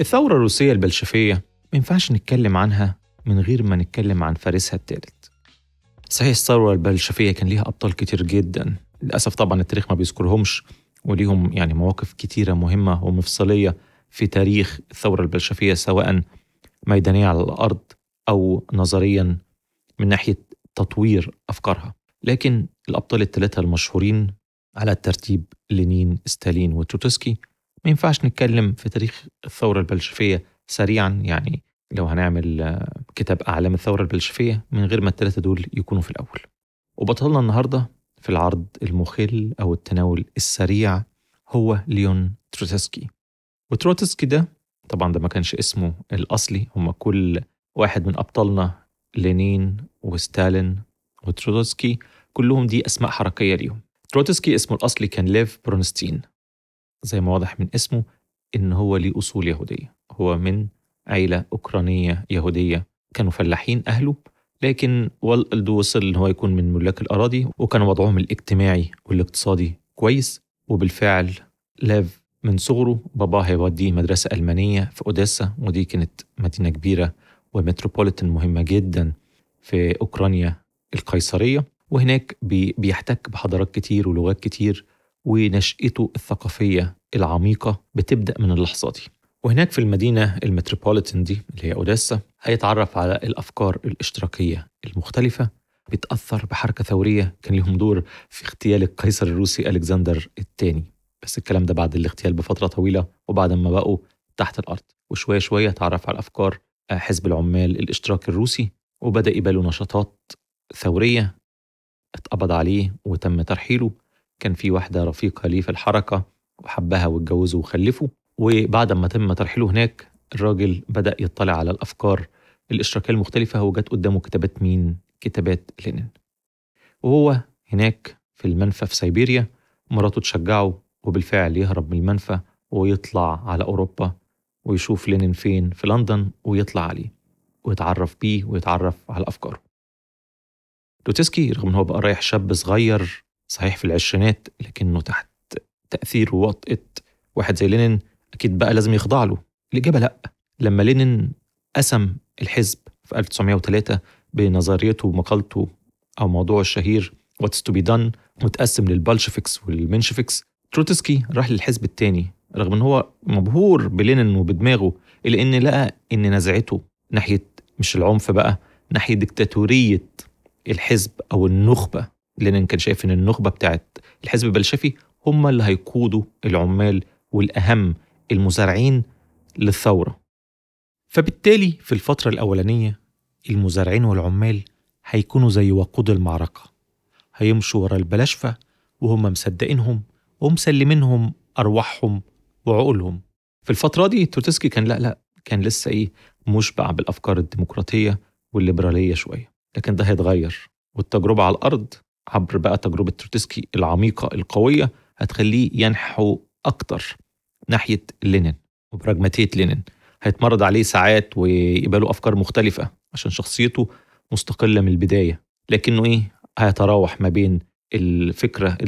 الثورة الروسية البلشفية ما ينفعش نتكلم عنها من غير ما نتكلم عن فارسها الثالث. صحيح الثورة البلشفية كان ليها أبطال كتير جدا. للأسف طبعا التاريخ ما بيذكرهمش وليهم يعني مواقف كتيرة مهمة ومفصلية في تاريخ الثورة البلشفية سواء ميدانية على الأرض أو نظريا من ناحية تطوير أفكارها. لكن الأبطال الثلاثة المشهورين على الترتيب لينين ستالين وتروتسكي ما ينفعش نتكلم في تاريخ الثورة البلشفية سريعا. يعني لو هنعمل آه، كتاب أعلام الثورة البلشفية من غير ما الثلاثة دول يكونوا في الأول. وبطلنا النهاردة في العرض المخل أو التناول السريع هو ليون تروتسكي. وتروتسكي ده طبعا ده ما كانش اسمه الأصلي هم كل واحد من أبطالنا لينين وستالين وتروتسكي كلهم دي أسماء حركية ليهم. تروتسكي اسمه الأصلي كان ليف برونستين. زي ما واضح من اسمه إن هو ليه أصول يهودية. هو من عيلة أوكرانية يهودية. كانوا فلاحين أهله لكن والده وصل إن هو يكون من ملاك الأراضي وكان وضعهم الاجتماعي والاقتصادي كويس. وبالفعل ليف من صغره باباه هيوديه مدرسة ألمانية في أوديسا. ودي كانت مدينة كبيرة ومتروبوليتان مهمة جدا في أوكرانيا القيصرية. وهناك بيحتك بحضارات كتير ولغات كتير. ونشأته الثقافية العميقة بتبدأ من اللحظة دي. وهناك في المدينة المتروبوليتان دي اللي هي أوديسا هيتعرف على الأفكار الاشتراكية المختلفة بيتأثر بحركة ثورية كان لهم دور في اغتيال القيصر الروسي ألكسندر الثاني بس الكلام ده بعد الاغتيال بفترة طويلة وبعد ما بقوا تحت الأرض. وشوية شوية تعرف على أفكار حزب العمال الاشتراكي الروسي وبدأ له نشاطات ثورية اتقبض عليه وتم ترحيله. كان في واحدة رفيقة ليه في الحركة وحبها واتجوزوا وخلفوا وبعد ما تم ترحيله هناك الراجل بدأ يطلع على الأفكار الاشتراكية المختلفة. وجت قدامه كتابات مين؟ كتابات لينين. وهو هناك في المنفى في سيبيريا. مراته تشجعه وبالفعل يهرب من المنفى ويطلع على أوروبا ويشوف لينين فين؟ في لندن ويطلع عليه ويتعرف بيه ويتعرف على أفكاره. لوتسكي رغم إن هو بقى رايح شاب صغير صحيح في العشرينات لكنه تحت تأثير ووطئة واحد زي لينين أكيد بقى لازم يخضع له. الإجابة لأ. لما لينين قسم الحزب في 1903 بنظريته ومقالته أو موضوعه الشهير What's to be done متقسم لل Bolsheviks وال Mensheviks تروتسكي راح للحزب الثاني رغم إن هو مبهور بلينين وبدماغه إلا إن لقى إن نزعته ناحية مش العنف بقى ناحية ديكتاتوريه الحزب أو النخبة. لينين كان شايف إن النخبة بتاعت الحزب البلشفي هم اللي هيقودوا العمال والأهم المزارعين للثورة. فبالتالي في الفترة الأولانية المزارعين والعمال هيكونوا زي وقود المعركة. هيمشوا ورا البلاشفه وهم مصدقينهم ومسلمينهم أرواحهم وعقولهم. في الفترة دي تروتسكي كان لا لا كان لسه إيه مشبع بالأفكار الديمقراطية والليبرالية شوية. لكن ده هيتغير والتجربة على الأرض عبر بقى تجربة تروتسكي العميقة القوية هتخليه ينحو أكتر ناحية لينين وبراجماتية لينين. هيتمرد عليه ساعات ويبقى له أفكار مختلفة عشان شخصيته مستقلة من البداية. لكنه إيه؟ هيتراوح ما بين الفكرة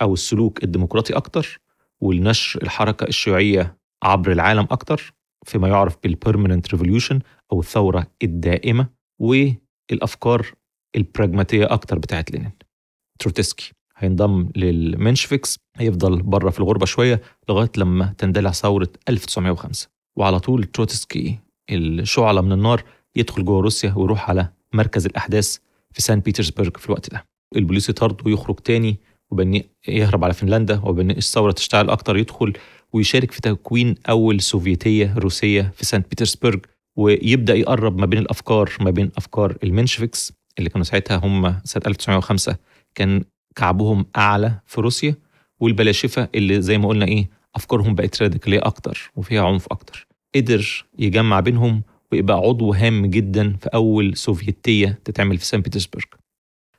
أو السلوك الديمقراطي أكتر والنشر الحركة الشيوعية عبر العالم أكتر فيما يعرف بال permanent revolution أو الثورة الدائمة والأفكار البراجماتيه أكتر بتاعت لينين. تروتسكي هينضم لل Mensheviks هيفضل بره في الغربة شوية لغاية لما تندلع ثورة 1905 وعلى طول تروتسكي الشعلة من النار يدخل جوه روسيا ويروح على مركز الأحداث في سان بيترسبرغ في الوقت ده. البوليس يطرد ويخرج تاني وبين يهرب على فنلندا وبين الثورة تشتعل أكتر يدخل ويشارك في تكوين أول سوفيت روسية في سانت بطرسبرغ ويبدأ يقرب ما بين الأفكار ما بين أفكار ال Mensheviks اللي كانوا ساعتها هم سنة 1905 كان كعبهم أعلى في روسيا والبلاشفه اللي زي ما قلنا إيه أفكارهم بقت راديكالية أكتر وفيها عنف أكتر. قدر يجمع بينهم ويبقى عضو هام جدا في أول سوفيتية تتعمل في سان بطرسبرغ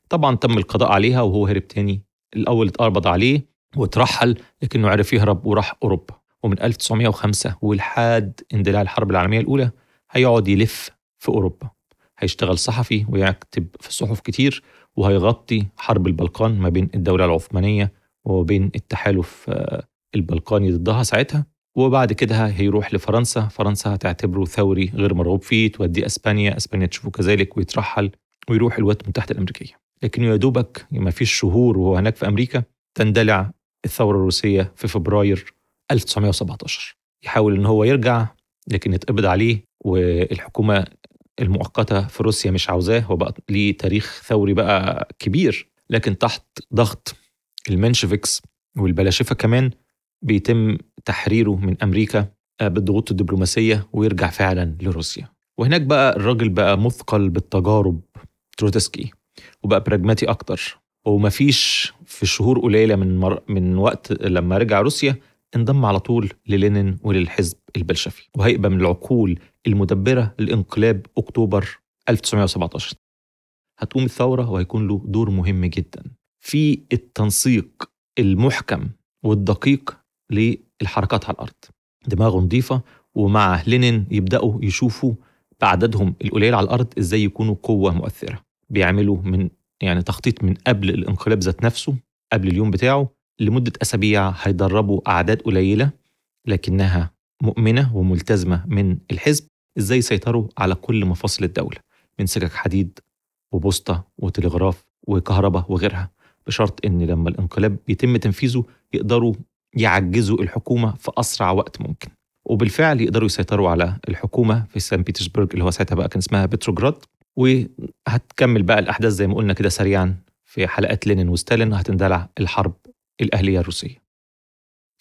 طبعا تم القضاء عليها وهو هرب تاني. الأول اتقبض عليه وترحل لكنه عرف يهرب وراح أوروبا. ومن 1905 ولحد اندلاع الحرب العالمية الأولى هيقعد يلف في أوروبا. هيشتغل صحفي ويكتب في صحف كتير وهيغطي حرب البلقان ما بين الدولة العثمانية وبين التحالف آه، البلقاني ضدها ساعتها. وبعد كده هيروح لفرنسا. فرنسا هتعتبره ثوري غير مرغوب فيه توديه إسبانيا. إسبانيا تشوفه كذلك ويترحل ويروح الولايات المتحدة الأمريكية. لكن يا دوبك ما فيش شهور وهو هناك في أمريكا تندلع الثورة الروسية في فبراير 1917 يحاول إن هو يرجع لكن يتقبض عليه والحكومة المؤقتة في روسيا مش عاوزاه هو بقى ليه تاريخ ثوري بقى كبير لكن تحت ضغط المنشفيكس والبلاشفة كمان بيتم تحريره من أمريكا آه، بالضغوط الدبلوماسية ويرجع فعلا لروسيا. وهناك بقى الراجل بقى مثقل بالتجارب تروتسكي وبقى براجماتي أكتر. ومفيش في شهور قليلة من مر... من وقت لما رجع روسيا انضم على طول للينين وللحزب البلشفي وهيبقى من العقول المدبرة لإنقلاب أكتوبر 1917 هتقوم الثورة وهيكون له دور مهم جدا في التنسيق المحكم والدقيق للحركات على الأرض. دماغه نظيفة ومع لينين يبدأوا يشوفوا بعددهم القليل على الأرض إزاي يكونوا قوة مؤثرة. بيعملوا من يعني تخطيط من قبل الانقلاب ذات نفسه قبل اليوم بتاعه لمدة أسابيع هيدربوا أعداد قليلة لكنها مؤمنة وملتزمة من الحزب إزاي يسيطروا على كل مفاصل الدولة من سكك حديد وبوسطة وتلغراف وكهرباء وغيرها بشرط إن لما الانقلاب يتم تنفيذه يقدروا يعجزوا الحكومة في أسرع وقت ممكن. وبالفعل يقدروا يسيطروا على الحكومة في سان بيترسبرغ اللي هو ساعتها بقى كان اسمها بتروجراد وهتكمل بقى الأحداث زي ما قلنا كده سريعا في حلقات لينين وستالين هتندلع الحرب الأهلية الروسية.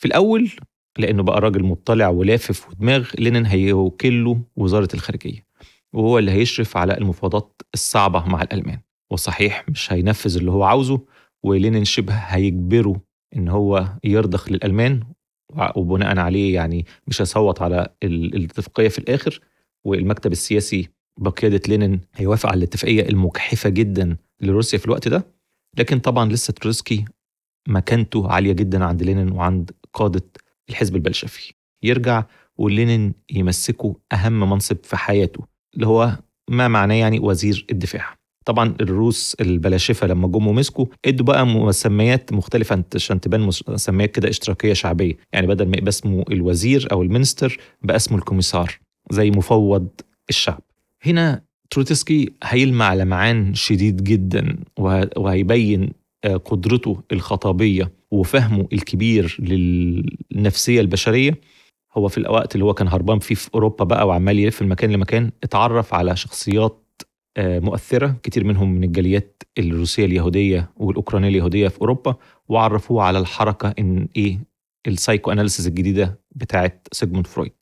في الأول لأنه بقى راجل مطلع ولافف ودماغ لينين هيوكل له وزارة الخارجية وهو اللي هيشرف على المفاوضات الصعبة مع الألمان. وصحيح مش هينفذ اللي هو عاوزه ولينين شبه هيجبره إن هو يرضخ للألمان وبناء عليه يعني مش هيصوت على الاتفاقية في الآخر. والمكتب السياسي بقيادة لينين هيوافق على الاتفاقية المجحفة جدا لروسيا في الوقت ده. لكن طبعا لسه تروتسكي مكانته عالية جدا عند لينين وعند قادة الحزب البلشفي يرجع ولينين يمسكه أهم منصب في حياته اللي هو ما معناه يعني وزير الدفاع. طبعا الروس البلاشفه لما جم ومسكوا إدوا بقى مسميات مختلفة عشان تبان مسميات كده إشتراكية شعبية. يعني بدل ما يبقى اسمه الوزير أو ال minister بقى اسمه الكوميسار زي مفوض الشعب. هنا تروتسكي هيلمع لمعان شديد جدا وهيبين قدرته الخطابية وفهمه الكبير للنفسية البشرية هو في الوقت اللي هو كان هربان فيه في أوروبا بقى وعمال يلف من مكان لمكان اتعرف على شخصيات آه، مؤثرة كتير منهم من الجاليات الروسية اليهودية والأوكرانية اليهودية في أوروبا وعرفوه على الحركة إن إيه ال psychoanalysis الجديدة بتاعت سيجموند فرويد.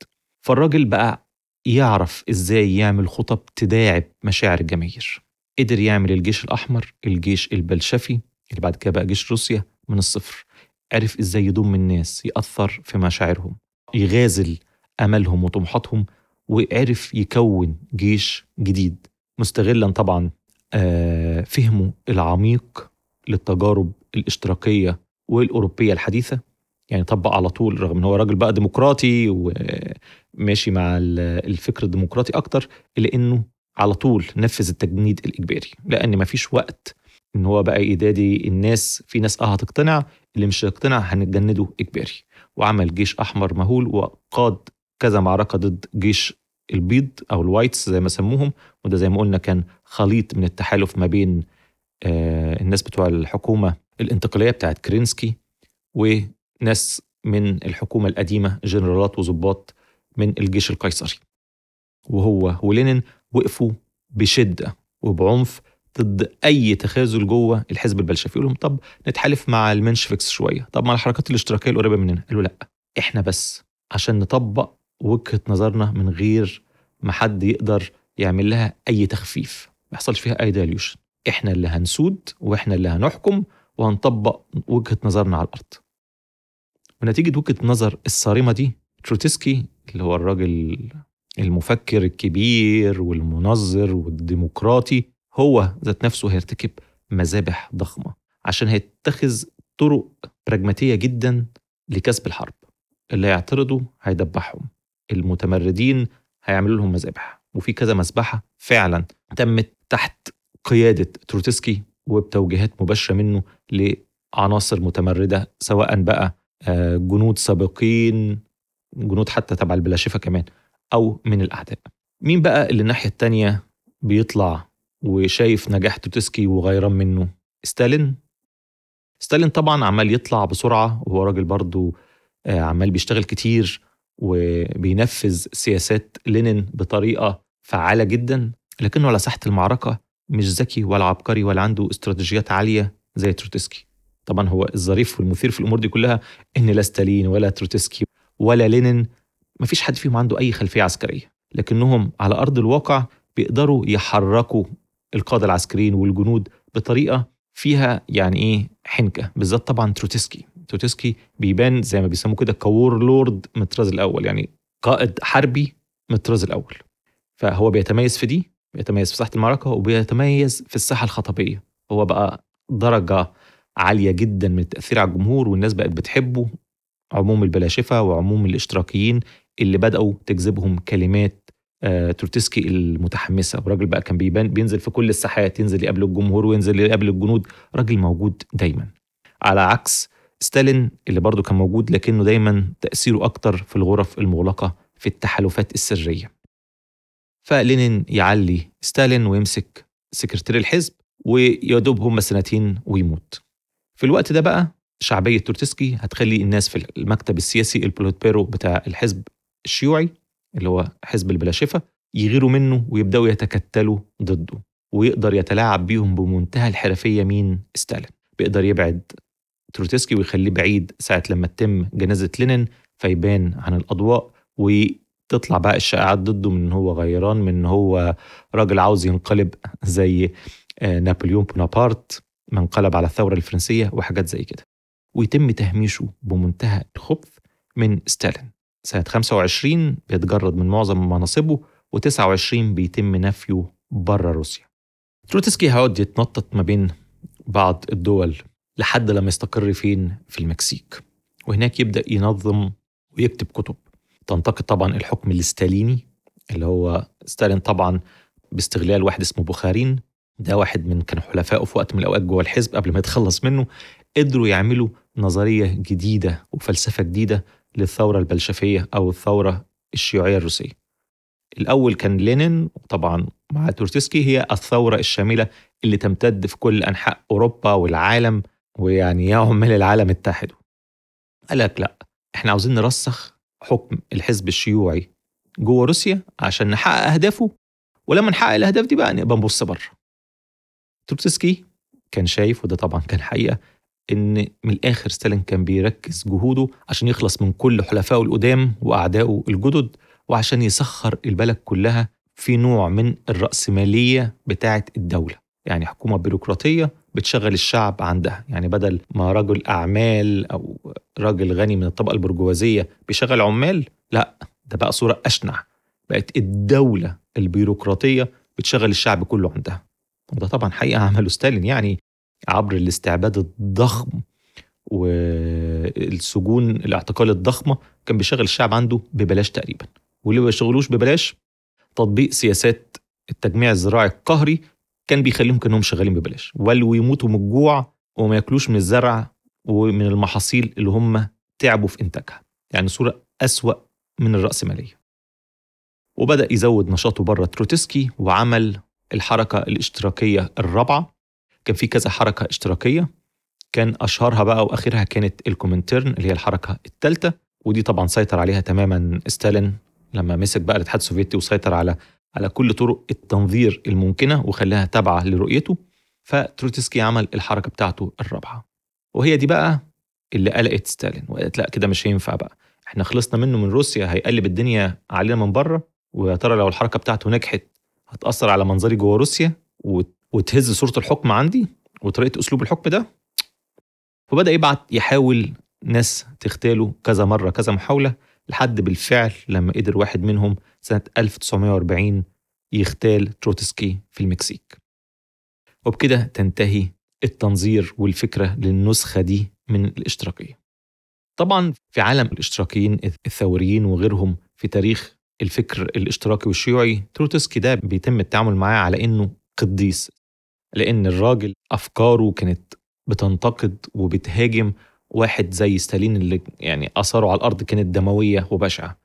فالراجل بقى يعرف إزاي يعمل خطب تداعب مشاعر الجماهير. قدر يعمل الجيش الأحمر الجيش البلشفي اللي بعد كده بقى جيش روسيا من الصفر. عرف إزاي يضم الناس يأثر في مشاعرهم يغازل أملهم وطموحاتهم وعرف يكون جيش جديد. مستغلا طبعا آه، فهمه العميق للتجارب الاشتراكية والأوروبية الحديثة. يعني طبق على طول رغم إن هو راجل بقى ديمقراطي وماشي مع الفكر الديمقراطي أكتر إلا إنه على طول نفذ التجنيد الإجباري. لأن ما فيش وقت إن هو بقى يدادي الناس في ناس آه هتقتنع اللي مش هيقتنع هنتجنده إجباري. وعمل جيش أحمر مهول وقاد كذا معركة ضد جيش البيض أو الوايتس زي ما سموهم وده زي ما قلنا كان خليط من التحالف ما بين آه الناس بتوع الحكومة الانتقالية بتاعت كرينسكي وناس من الحكومة القديمة جنرالات وظباط من الجيش القيصري. وهو ولينين وقفوا بشدة وبعنف ضد أي تخاذل جوه الحزب البلشفي يقول لهم طب نتحالف مع المنشفكس شوية. طب مع الحركات الاشتراكية القريبة مننا. قالوا لأ إحنا بس عشان نطبق وجهة نظرنا من غير ما حد يقدر يعمل لها أي تخفيف. ما يحصلش فيها أي dilution إحنا اللي هنسود وإحنا اللي هنحكم وهنطبق وجهة نظرنا على الأرض. ونتيجة وجهة النظر الصارمة دي تروتسكي اللي هو الراجل المفكر الكبير والمنظر والديمقراطي هو ذات نفسه هيرتكب مذابح ضخمة عشان هيتخذ طرق براجماتية جدا لكسب الحرب. اللي هيعترضوا هيدبحهم. المتمردين هيعملوا لهم مذابح. وفي كذا مذبحه فعلا تمت تحت قيادة تروتسكي وبتوجيهات مباشرة منه لعناصر متمردة سواء بقى آه، جنود سابقين جنود حتى تبع البلاشفة كمان أو من الأعداء. مين بقى اللي الناحية التانية بيطلع وشايف نجاح تروتسكي وغيران منه. ستالين. ستالين طبعا عمال يطلع بسرعة وهو راجل برضه آه، عمال بيشتغل كتير وبينفذ سياسات لينين بطريقة فعالة جدا لكنه على ساحة المعركة مش ذكي ولا عبقري ولا عنده استراتيجيات عالية زي تروتسكي طبعا هو الظريف والمثير في الأمور دي كلها إن لا ستالين ولا تروتسكي ولا لينين. مفيش حد فيهم عنده أي خلفية عسكرية لكنهم على أرض الواقع بيقدروا يحركوا القادة العسكريين والجنود بطريقة فيها يعني إيه حنكة بالذات طبعا تروتسكي. تروتسكي بيبان زي ما بيسموه كده war lord من الطراز الأول يعني قائد حربي من الطراز الأول. فهو بيتميز في دي بيتميز في ساحة المعركة وبيتميز في الساحة الخطبية هو بقى درجة عالية جدا من التأثير على الجمهور والناس بقت بتحبه عموم البلاشفة وعموم الاشتراكيين اللي بدأوا تجذبهم كلمات تروتسكي المتحمسة. وراجل بقى كان بيبان بينزل في كل الساحات ينزل يقابل الجمهور وينزل يقابل الجنود. راجل موجود دايما. على عكس ستالين اللي برضه كان موجود لكنه دايما تأثيره أكتر في الغرف المغلقة في التحالفات السرية. فلينين يعلي ستالين ويمسك سكرتير الحزب ويدوب هم سنتين ويموت. في الوقت ده بقى شعبية تروتسكي هتخلي الناس في المكتب السياسي ال Politburo بتاع الحزب الشيوعي اللي هو حزب البلاشفة يغيروا منه ويبدأوا يتكتلوا ضده ويقدر يتلاعب بيهم بمنتهى الحرفية مين؟ ستالين. بيقدر يبعد تروتسكي ويخليه بعيد ساعة لما تتم جنازة لينين فيبان عن الأضواء وتطلع بقى الشائعات ضده من هو غيران من هو راجل عاوز ينقلب زي آه، نابليون بونابرت ما انقلب على الثورة الفرنسية وحاجات زي كده. ويتم تهميشه بمنتهى الخبث من ستالين. سنة 25 بيتجرد من معظم مناصبه و29 بيتم نفيه بره روسيا. تروتسكي هيقعد يتنطط ما بين بعض الدول لحد لما يستقر فين؟ في المكسيك. وهناك يبدأ ينظم ويكتب كتب. تنتقد طبعا الحكم الستاليني اللي هو ستالين طبعا باستغلال واحد اسمه بوخارين. ده واحد من كانوا حلفائه في وقت من الأوقات جوه الحزب قبل ما يتخلص منه. قدروا يعملوا نظرية جديدة وفلسفة جديدة للثورة البلشفية أو الثورة الشيوعية الروسية. الأول كان لينين وطبعا مع تورتسكي هي الثورة الشاملة اللي تمتد في كل أنحاء أوروبا والعالم ويعني يا عمال العالم اتحدوا. قال لك لا إحنا عاوزين نرسخ حكم الحزب الشيوعي جوه روسيا عشان نحقق أهدافه ولما نحقق الأهداف دي بقى نبقى نبص بره. تروتسكي كان شايف وده طبعا كان حقيقة إن من الآخر ستالين كان بيركز جهوده عشان يخلص من كل حلفائه القدام وأعدائه الجدد وعشان يسخر البلد كلها في نوع من الرأسمالية بتاعة الدولة. يعني حكومة بيروقراطية بتشغل الشعب عندها. يعني بدل ما رجل أعمال أو راجل غني من الطبقة البرجوازية بيشغل عمال لا ده بقى صورة أشنع. بقت الدولة البيروقراطية بتشغل الشعب كله عندها. وده طبعا حقيقة عمله ستالين. يعني عبر الاستعباد الضخم والسجون الاعتقال الضخمة كان بيشغل الشعب عنده ببلاش تقريبا. واللي ما بيشغلوش ببلاش تطبيق سياسات التجميع الزراعي القهري كان بيخليهم كأنهم شغالين ببلاش. ولو يموتوا من الجوع وما ياكلوش من الزرع ومن المحاصيل اللي هم تعبوا في إنتاجها. يعني صورة أسوأ من الرأسمالية. وبدأ يزود نشاطه بره تروتسكي وعمل الحركة الاشتراكية الرابعة. كان في كذا حركة اشتراكية. كان أشهرها بقى وآخرها كانت الكومنترن اللي هي الحركة الثالثة ودي طبعا سيطر عليها تماما ستالين لما مسك بقى الاتحاد السوفيتي وسيطر على على كل طرق التنظير الممكنة وخلاها تابعة لرؤيته. فتروتسكي عمل الحركة بتاعته الرابعة. وهي دي بقى اللي قلقت ستالين وقالت لا كده مش هينفع بقى. إحنا خلصنا منه من روسيا هيقلب الدنيا علينا من بره. ويا ترى لو الحركة بتاعته نجحت هتأثر على منظري جوه روسيا وتهز صورة الحكم عندي وطريقة أسلوب الحكم ده فبدأ يبعت يحاول ناس تغتاله كذا مرة كذا محاولة لحد بالفعل لما قدر واحد منهم سنة 1940 يغتال تروتسكي في المكسيك. وبكده تنتهي التنظير والفكرة للنسخة دي من الاشتراكية. طبعا في عالم الاشتراكيين الثوريين وغيرهم في تاريخ الفكر الاشتراكي والشيوعي تروتسكي ده بيتم التعامل معاه على إنه قديس لأن الراجل أفكاره كانت بتنتقد وبتهاجم واحد زي ستالين اللي يعني آثاره على الأرض كانت دموية وبشعة.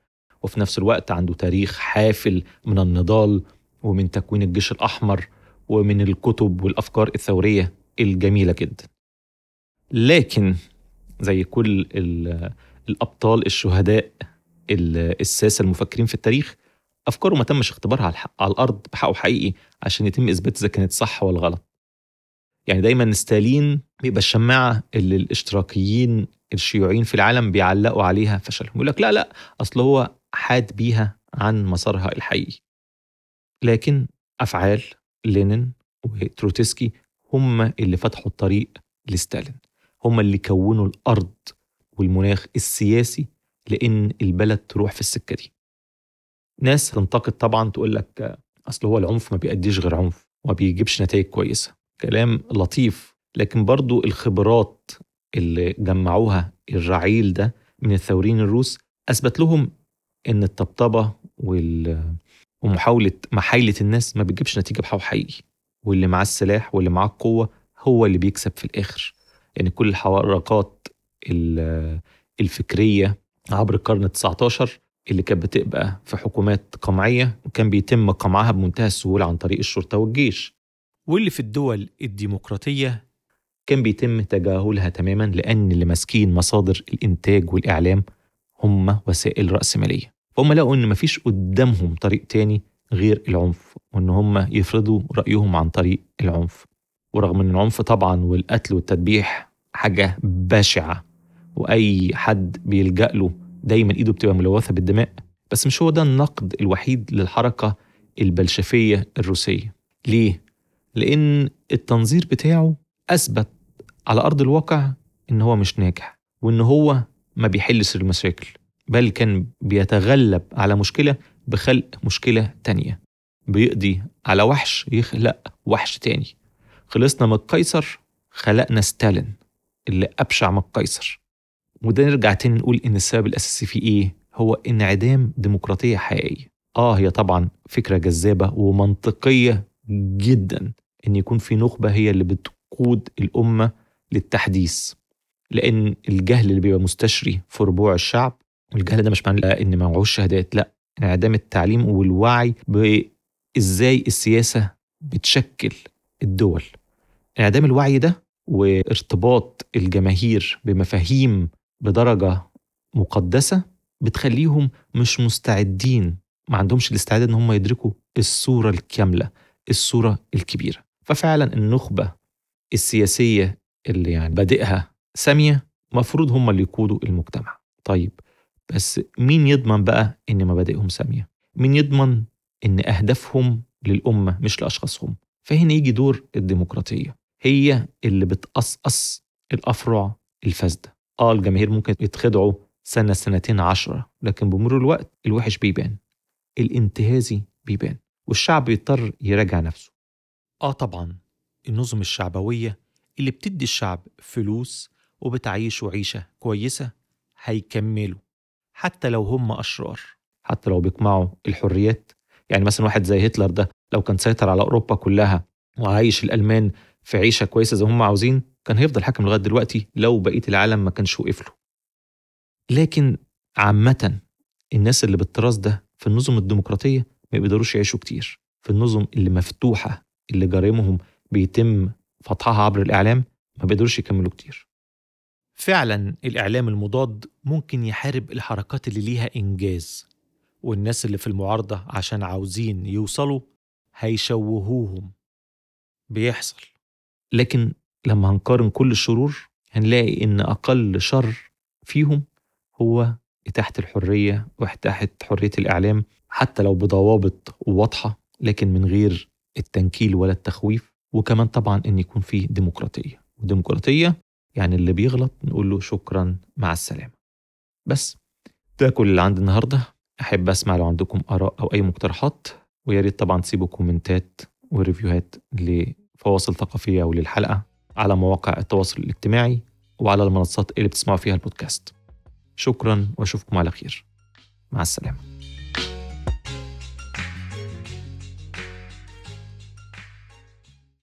وفي نفس الوقت عنده تاريخ حافل من النضال ومن تكوين الجيش الأحمر ومن الكتب والأفكار الثورية الجميلة جدا. لكن زي كل الأبطال الشهداء الساسه المفكرين في التاريخ أفكاره ما تمش اختبارها على الأرض بحقه حقيقي عشان يتم إثبات إذا كانت صح ولا غلط. يعني دايما ستالين بيبقى الشماعة اللي الاشتراكيين الشيوعيين في العالم بيعلقوا عليها فشلهم. يقول لك لا لا أصل هو حاد بيها عن مسارها الحقيقي. لكن أفعال لينين وتروتسكي هم اللي فتحوا الطريق لستالين. هم اللي كونوا الأرض والمناخ السياسي لإن البلد تروح في السكة دي. ناس تنتقد طبعا تقول لك أصل هو العنف ما بيأديش غير عنف وما بيجيبش نتائج كويسة. كلام لطيف لكن برضو الخبرات اللي جمعوها الرعيل ده من الثوريين الروس أثبت لهم إن الطبطبة وال ومحاوله محايلة الناس ما بتجيبش نتيجة بحاول حقيقي. واللي معاه السلاح واللي معاه القوة هو اللي بيكسب في الآخر. يعني كل الحركات الفكرية عبر القرن ال19 اللي كانت بتبقى في حكومات قمعية وكان بيتم قمعها بمنتهى السهولة عن طريق الشرطة والجيش. واللي في الدول الديمقراطية كان بيتم تجاهلها تماما لأن اللي ماسكين مصادر الإنتاج والإعلام هم وسائل رأسمالية. فهم لقوا إن مفيش قدامهم طريق تاني غير العنف وإن هم يفرضوا رأيهم عن طريق العنف. ورغم إن العنف طبعا والقتل والتذبيح حاجة بشعة وأي حد بيلجأ له دايما إيده بتبقى ملوثة بالدماء بس مش هو ده النقد الوحيد للحركة البلشفية الروسية. ليه؟ لأن التنظير بتاعه أثبت على أرض الواقع إن هو مش ناجح وإن هو ما بيحلش المشاكل بل كان بيتغلب على مشكلة بخلق مشكلة تانية. بيقضي على وحش يخلق وحش تاني. خلصنا من القيصر خلقنا ستالين اللي أبشع من القيصر. وده نرجع تاني نقول إن السبب الأساسي فيه إيه؟ هو انعدام ديمقراطية حقيقية. آه هي طبعا فكرة جذابة ومنطقية جدا إن يكون في نخبة هي اللي بتقود الأمة للتحديث. لأن الجهل اللي بيبقى مستشري في ربوع الشعب والجهل ده مش معناه إن ما معهوش شهادات لا. انعدام التعليم والوعي بإزاي السياسة بتشكل الدول. انعدام الوعي ده وارتباط الجماهير بمفاهيم بدرجة مقدسة بتخليهم مش مستعدين ما عندهمش الاستعداد إن هم يدركوا الصورة الكاملة الصورة الكبيرة. ففعلا النخبة السياسية اللي يعني بادئها سامية مفروض هم اللي يقودوا المجتمع. طيب بس مين يضمن بقى إن مبادئهم سامية؟ مين يضمن إن أهدافهم للأمة مش لأشخاصهم؟ فهنا يجي دور الديمقراطية هي اللي بتقصقص الافرع الفاسدة. آه الجماهير ممكن يتخدعوا سنة سنتين عشرة لكن بمرور الوقت الوحش بيبان الانتهازي بيبان والشعب بيضطر يراجع نفسه. آه طبعا النظم الشعبوية اللي بتدي الشعب فلوس وبتعيشه عيشه كويسة هيكملوا حتى لو هم أشرار. حتى لو بيقمعوا الحريات يعني مثلا واحد زي هتلر ده لو كان سيطر على أوروبا كلها وعايش الألمان في عيشة كويسة زي ما هم عاوزين كان هيفضل حاكم لغاية دلوقتي لو بقية العالم ما كانش وقف له لكن عامة الناس اللي بالطراز ده في النظم الديمقراطية ما بيقدروش يعيشوا كتير. في النظم اللي مفتوحة اللي جرائمهم بيتم فتحها عبر الإعلام ما بيقدروش يكملوا كتير. فعلا الإعلام المضاد ممكن يحارب الحركات اللي ليها إنجاز والناس اللي في المعارضة عشان عاوزين يوصلوا هيشوهوهم. بيحصل. لكن لما هنقارن كل الشرور هنلاقي إن أقل شر فيهم هو إتاحة الحرية وإتاحة حرية الإعلام حتى لو بضوابط واضحة لكن من غير التنكيل ولا التخويف وكمان طبعا إن يكون في ديمقراطية. وديمقراطية يعني اللي بيغلط نقول له شكرا مع السلامة. بس ده كل اللي عندي النهارده. أحب أسمع لو عندكم آراء أو أي مقترحات ويا ريت طبعا تسيبوا comments وريفيوهات لفواصل ثقافية وللحلقة على مواقع التواصل الاجتماعي وعلى المنصات اللي بتسمعوا فيها البودكاست. شكرا وأشوفكم على خير. مع السلامة.